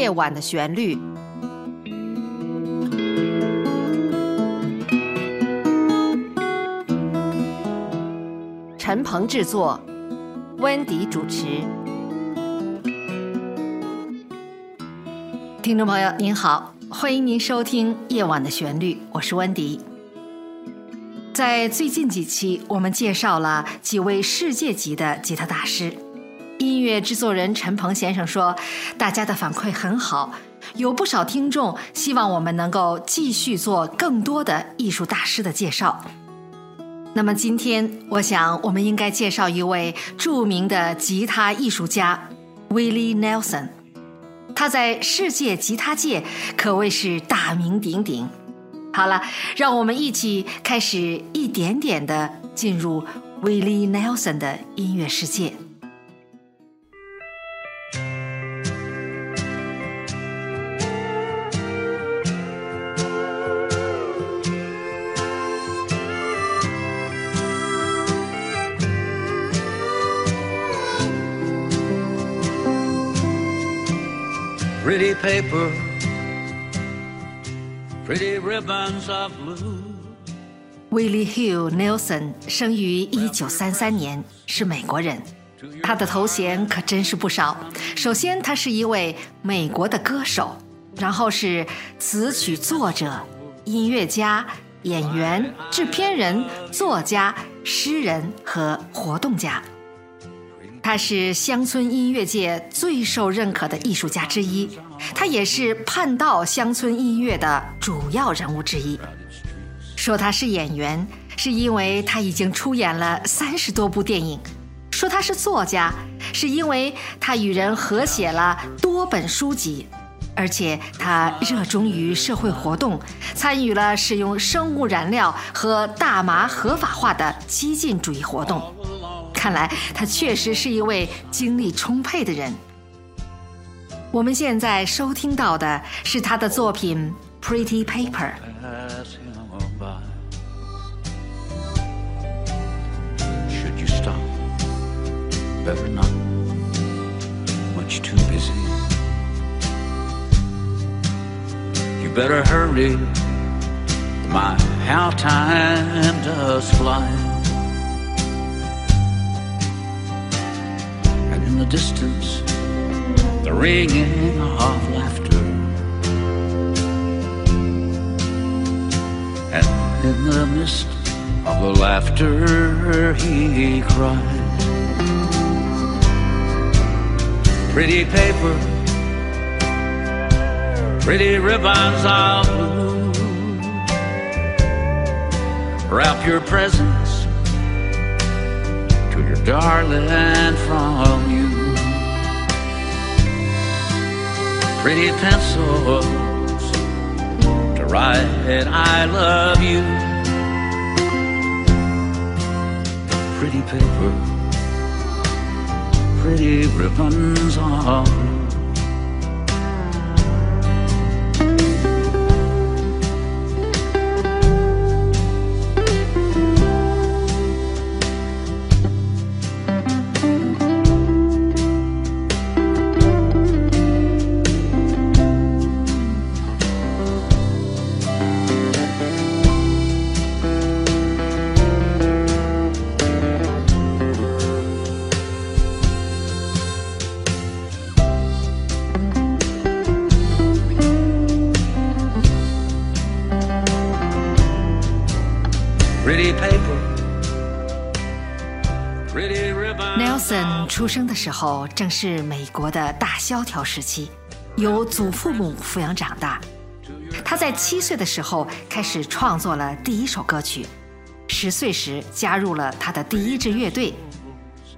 夜晚的旋律》。陈鹏制作，温迪主持。听众朋友您好，欢迎您收听《夜晚的旋律》，我是温迪。在最近几期，我们介绍了几位世界级的吉他大师。音乐制作人陈鹏先生说：“大家的反馈很好，有不少听众希望我们能够继续做更多的艺术大师的介绍。”那么今天，我想我们应该介绍一位著名的吉他艺术家 Willie Nelson。他在世界吉他界可谓是大名鼎鼎。好了，让我们一起开始一点点的进入 Willie Nelson 的音乐世界。Paper, pretty ribbons of blue. Willie Hugh Nelson 生于一九三三年，是美国人。他的头衔可真是不少。首先，他是一位美国的歌手，然后是词曲作者、音乐家、演员、制片人、作家、诗人和活动家。他是乡村音乐界最受认可的艺术家之一，他也是叛道乡村音乐的主要人物之一。说他是演员，是因为他已经出演了三十多部电影；说他是作家，是因为他与人合写了多本书籍，而且他热衷于社会活动，参与了使用生物燃料和大麻合法化的激进主义活动。看来他确实是一位精力充沛的人。我们现在收听到的是他的作品《Pretty Paper》。 Pass him by. Should you stop? Better not. Much too busy. You better hurry. My, how time does fly. The distance, the ringing of laughter. And in the midst of the laughter, he cried. Pretty paper, pretty ribbons of blue. Wrap your presents darling from you. Pretty pencils to write I love you. Pretty paper, pretty ribbons of 生的时候正是美国的大萧条时期，由祖父母抚养长大。他在七岁的时候开始创作了第一首歌曲，十岁时加入了他的第一支乐队。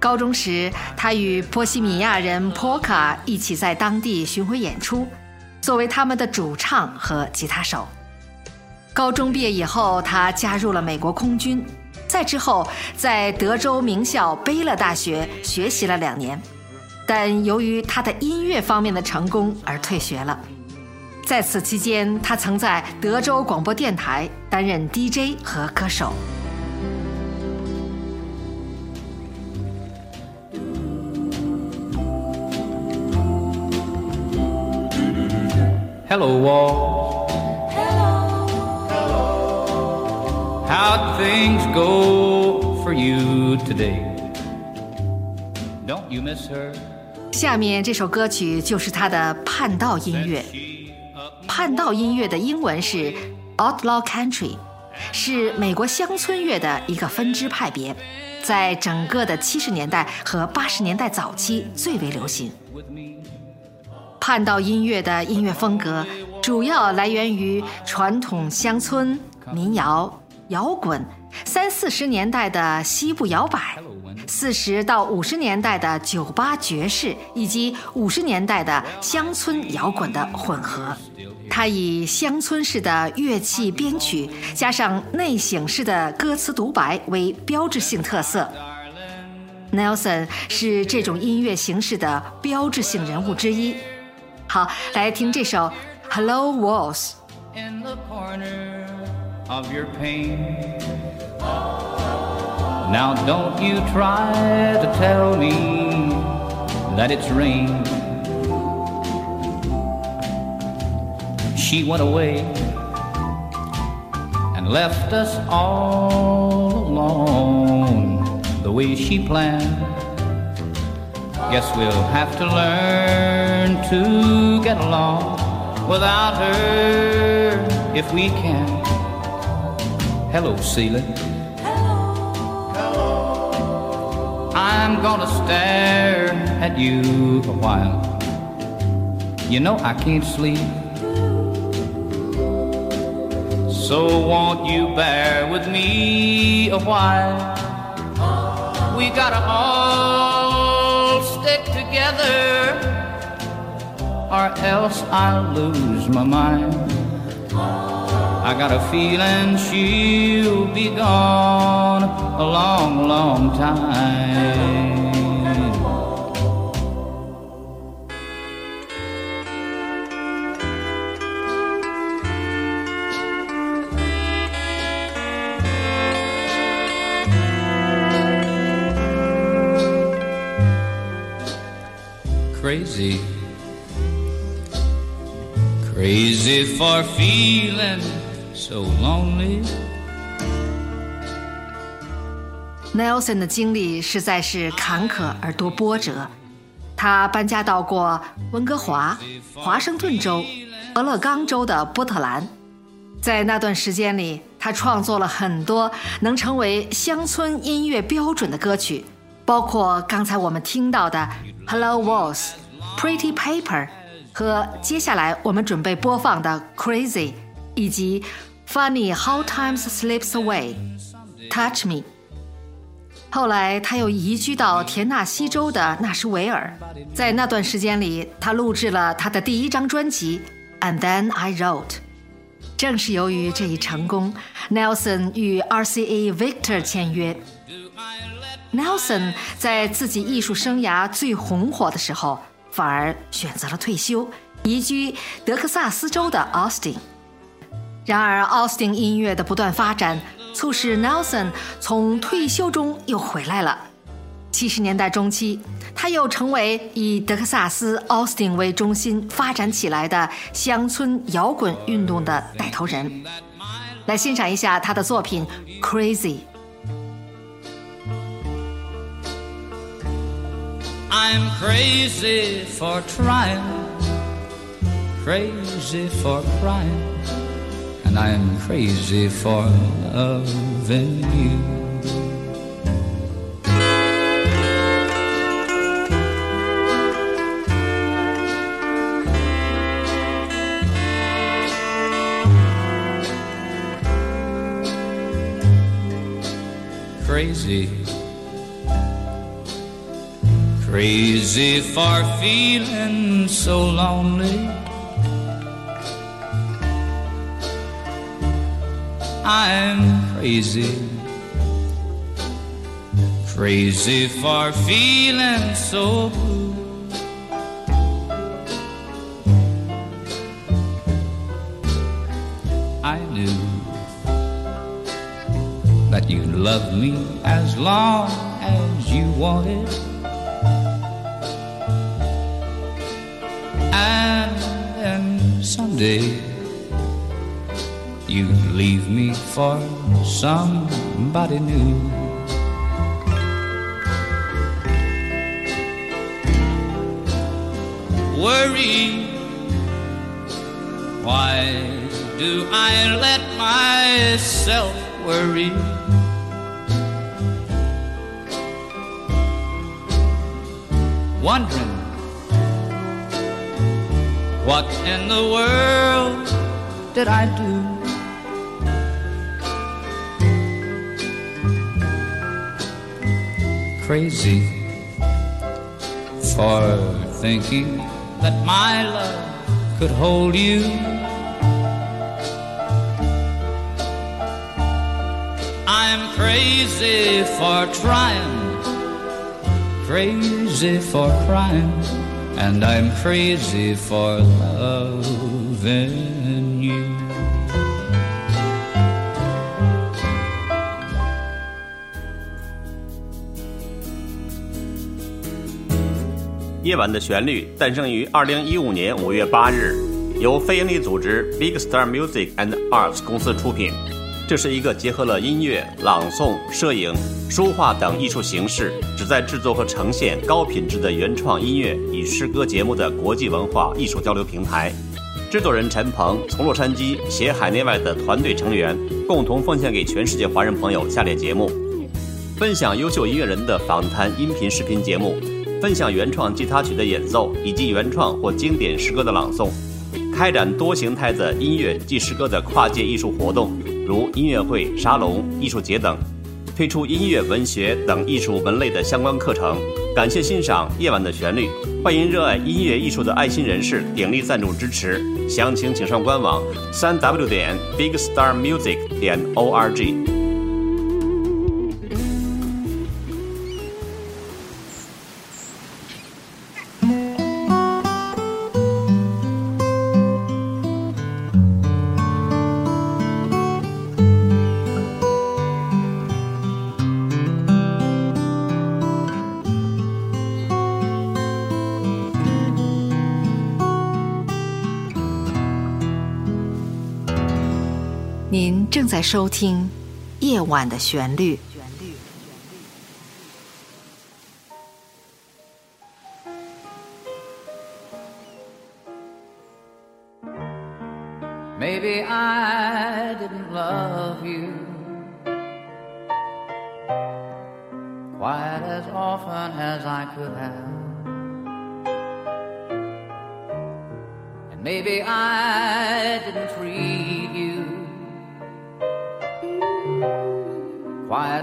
高中时，他与波西米亚人 Polka 一起在当地巡回演出，作为他们的主唱和吉他手。高中毕业以后，他加入了美国空军，再之后在德州名校贝勒大学学习了两年，但由于他的音乐方面的成功而退学了。在此期间，他曾在德州广播电台担任 DJ 和歌手。Pretty Hello, Hello. How'd things go for you today? Don't you miss her? 下面这首歌曲就是他的叛道音乐。叛道音乐的英文是 Outlaw Country，是美国乡村乐的一个分支派别，在整个的七十年代和八十年代早期最为流行。叛道音乐的音乐风格主要来源于传统乡村民谣、摇滚。三四十年代的西部摇摆，四十到五十年代的酒吧爵士，以及五十年代的乡村摇滚的混合。它以乡村式的乐器编曲，加上内省式的歌词独白为标志性特色。Nelson 是这种音乐形式的标志性人物之一。好，来听这首《Hello Walls》。Of your pain. Now don't you try to tell me that it's rain. She went away and left us all alone the way she planned. Guess we'll have to learn to get along without her if we can. Hello, ceiling. Hello. I'm gonna stare at you a while. You know I can't sleep. So won't you bear with me a while? We gotta all stick together, or else I'll lose my mind. I got a feeling she'll be gone a long, long time. Crazy, crazy for feeling so lonely. Nelson 的经历实在是坎坷而多波折。他搬家到过温哥华、华盛顿州、俄勒冈州的波特兰。在那段时间里，他创作了很多能成为乡村音乐标准的歌曲，包括刚才我们听到的《Hello Walls》、《Pretty Paper》和接下来我们准备播放的《Crazy》，以及。Funny how time slips away, touch me。后来他又移居到田纳西州的纳什维尔，在那段时间里，他录制了他的第一张专辑《And Then I Wrote》。正是由于这一成功，Nelson 与 RCA Victor 签约。Nelson 在自己艺术生涯最红火的时候，反而选择了退休，移居德克萨斯州的 Austin。然而，Austin 音乐的不断发展，促使 Nelson 从退休中又回来了。七十年代中期，他又成为以德克萨斯 Austin 为中心发展起来的乡村摇滚运动的带头人。来欣赏一下他的作品《Crazy》。I'm crazy for trying, crazy for crying. And I'm crazy for loving you. Crazy, crazy for feeling so lonely I'm crazy, crazy for feeling so blue. I knew that you loved me as long as you wanted. And then someday you leave me for somebody new. Worry, why do I let myself worry? Wondering what in the world did I do? Crazy for thinking that my love could hold you. I'm crazy for trying, crazy for crying, and I'm crazy for loving 夜晚的旋律诞生于二零一五年五月八日，由非营利组织 Big Star Music and Arts 公司出品。这是一个结合了音乐、朗诵、摄影、书画等艺术形式，旨在制作和呈现高品质的原创音乐与诗歌节目的国际文化艺术交流平台。制作人陈鹏从洛杉矶携海内外的团队成员，共同奉献给全世界华人朋友下列节目：分享优秀音乐人的访谈音频视频节目。分享原创吉他曲的演奏以及原创或经典诗歌的朗诵，开展多形态的音乐及诗歌的跨界艺术活动，如音乐会、沙龙、艺术节等，推出音乐、文学等艺术门类的相关课程。感谢欣赏《夜晚的旋律》，欢迎热爱音乐艺术的爱心人士鼎力赞助支持，详情请上官网：三 w 点 bigstarmusic 点 org。正在收听夜晚的旋律。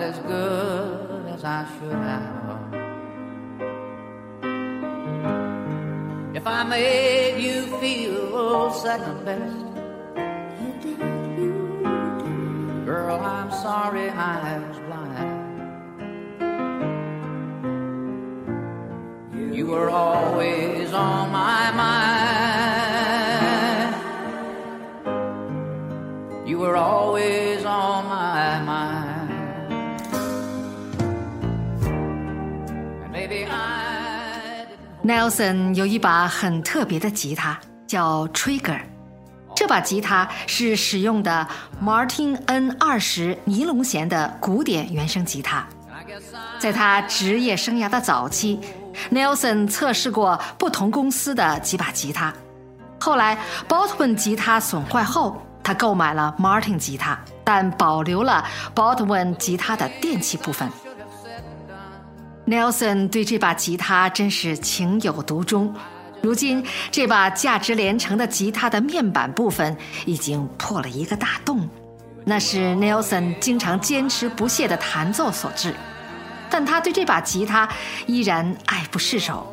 As good as I should have. If I made you feel second best, girl, I'm sorry I was blind. You were always on my mind. You were always Nelson 有一把很特别的吉他，叫 Trigger。这把吉他是使用的 Martin N 二十尼龙弦的古典原声吉他。在他职业生涯的早期，Nelson 测试过不同公司的几把吉他。后来，Baltwin 吉他损坏后，他购买了 Martin 吉他，但保留了 Baltwin 吉他的电气部分。Nelson 对这把吉他真是情有独钟。如今，这把价值连城的吉他的面板部分已经破了一个大洞，那是 Nelson 经常坚持不懈的弹奏所致。但他对这把吉他依然爱不释手。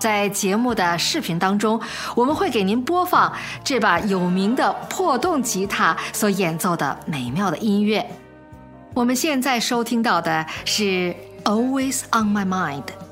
在节目的视频当中，我们会给您播放这把有名的破洞吉他所演奏的美妙的音乐。我们现在收听到的是《Always on My Mind》。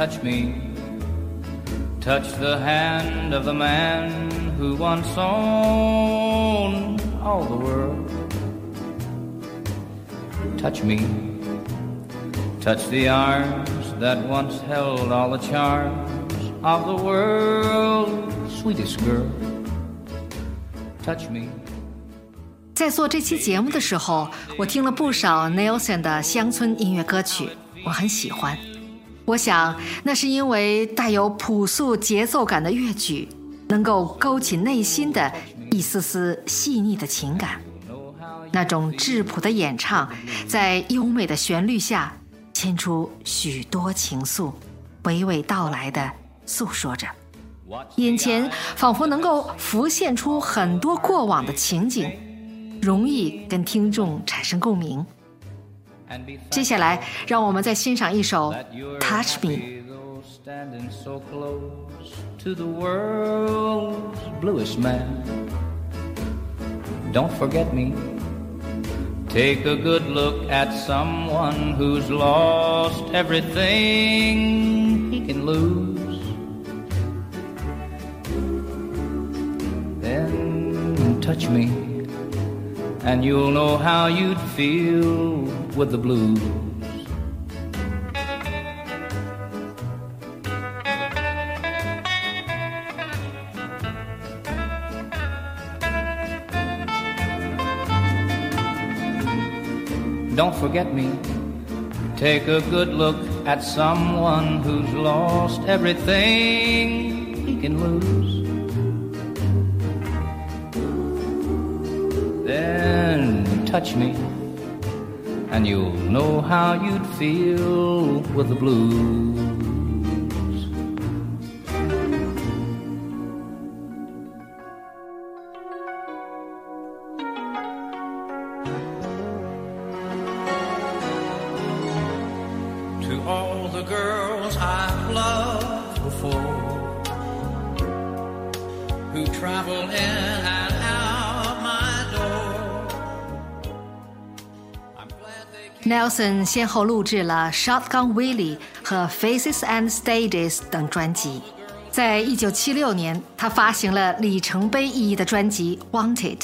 Touch me, touch the hand of the man who once owned all the world. Touch me, touch the arms that once held all the charms of the world, sweetest girl. Touch me. 在做这期节目的时候，我听了不少 Nelson 的乡村音乐歌曲，我很喜欢。 我想，那是因为带有朴素节奏感的乐曲，能够勾起内心的一丝丝细腻的情感。那种质朴的演唱，在优美的旋律下，牵出许多情愫，娓娓道来的诉说着，眼前仿佛能够浮现出很多过往的情景，容易跟听众产生共鸣。接下来，让我们再欣赏一首《Touch Me》。 Standing so close to the world's bluest man. Don't forget me. Take a good look at someone who's lost everything he can lose. Then touch me, and you'll know how you'd feel with the blues. Don't forget me. Take a good look at someone who's lost everything he can lose. Then touch me, and you'll know how you'd feel with the blues. To all the girls I've loved before, who travel in Nelson 先后录制了《Shotgun Willie》和《Faces and Stages》等专辑。在一九七六年，他发行了里程碑意义的专辑《Wanted》，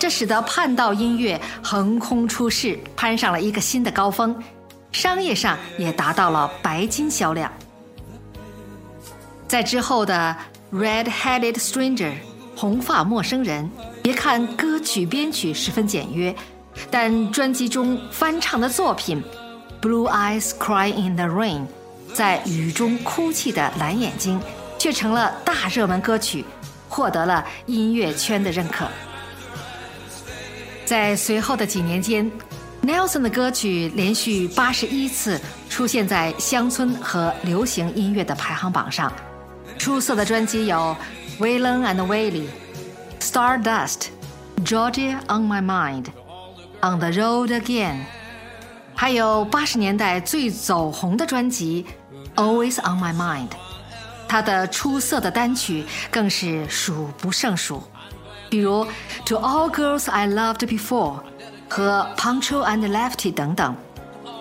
这使得叛道音乐横空出世，攀上了一个新的高峰，商业上也达到了白金销量。在之后的《Red-Headed Stranger》红发陌生人，别看歌曲编曲十分简约，但专辑中翻唱的作品《Blue Eyes Cry in the Rain》在雨中哭泣的蓝眼睛，却成了大热门歌曲，获得了音乐圈的认可。在随后的几年间，Nelson 的歌曲连续八十一次出现在乡村和流行音乐的排行榜上。出色的专辑有《Waylon and Willie》、《Stardust》、《Georgia on My Mind》、《On the Road Again》，还有八十年代最走红的专辑《Always on My Mind》。他的出色的单曲更是数不胜数，比如《To All Girls I Loved Before》和《Punctual and Lefty》等等，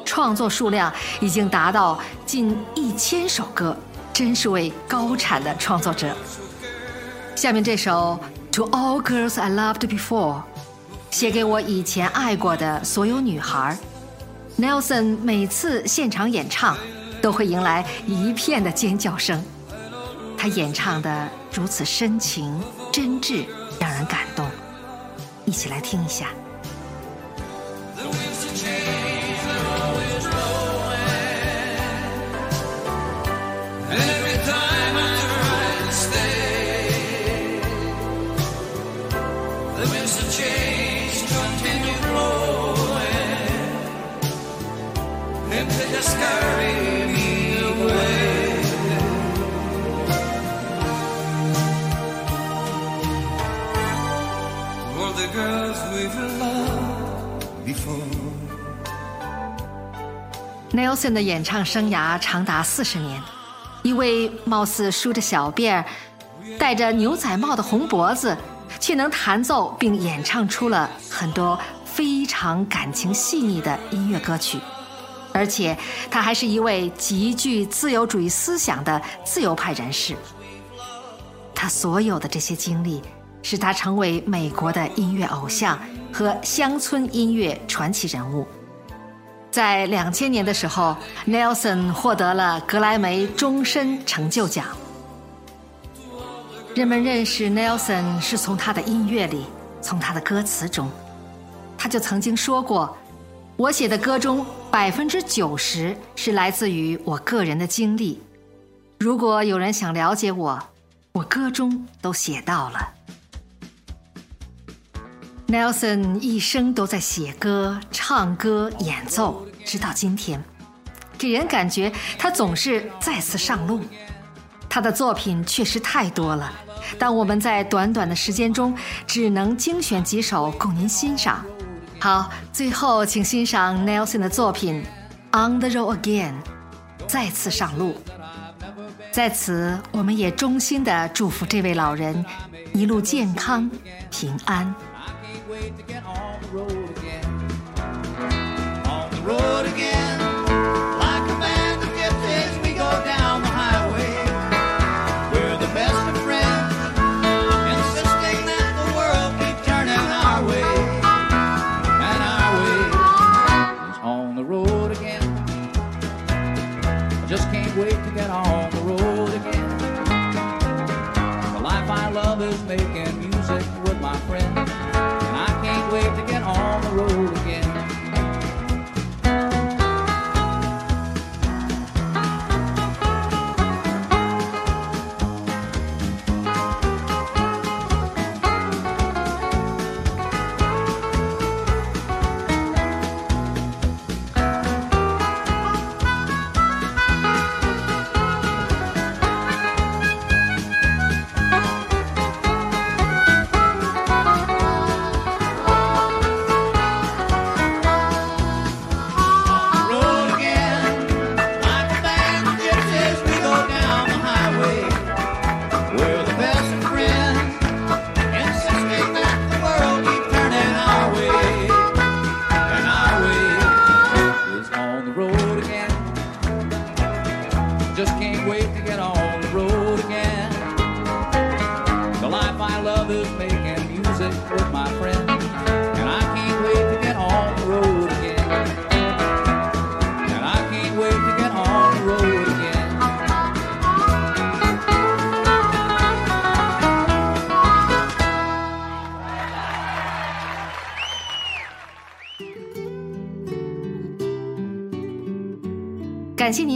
创作数量已经达到近一千首歌，真是位高产的创作者。下面这首《To All Girls I Loved Before》， 写给我以前爱过的所有女孩。Nelson 每次现场演唱，都会迎来一片的尖叫声。他演唱的如此深情真挚，让人感动。一起来听一下。The winds have changed. continue nelson 的演唱生涯长达四十年，一位貌似梳着小辫儿、戴着牛仔帽的红脖子，却能弹奏并演唱出了很多非常感情细腻的音乐歌曲，而且他还是一位极具自由主义思想的自由派人士。他所有的这些经历，使他成为美国的音乐偶像和乡村音乐传奇人物。在两千年的时候，Nelson 获得了格莱美终身成就奖。人们认识 Nelson 是从他的音乐里，从他的歌词中。他就曾经说过：“我写的歌中百分之九十是来自于我个人的经历。如果有人想了解我，我歌中都写到了。” Nelson 一生都在写歌、唱歌、演奏，直到今天，给人感觉他总是再次上路。他的作品确实太多了，但我们在短短的时间中只能精选几首供您欣赏。好，最后请欣赏 Nelson 的作品《On the Road Again》，再次上路。在此，我们也衷心的祝福这位老人一路健康平安。Road again.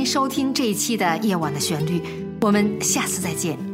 收听这一期的《夜晚的旋律》，我们下次再见。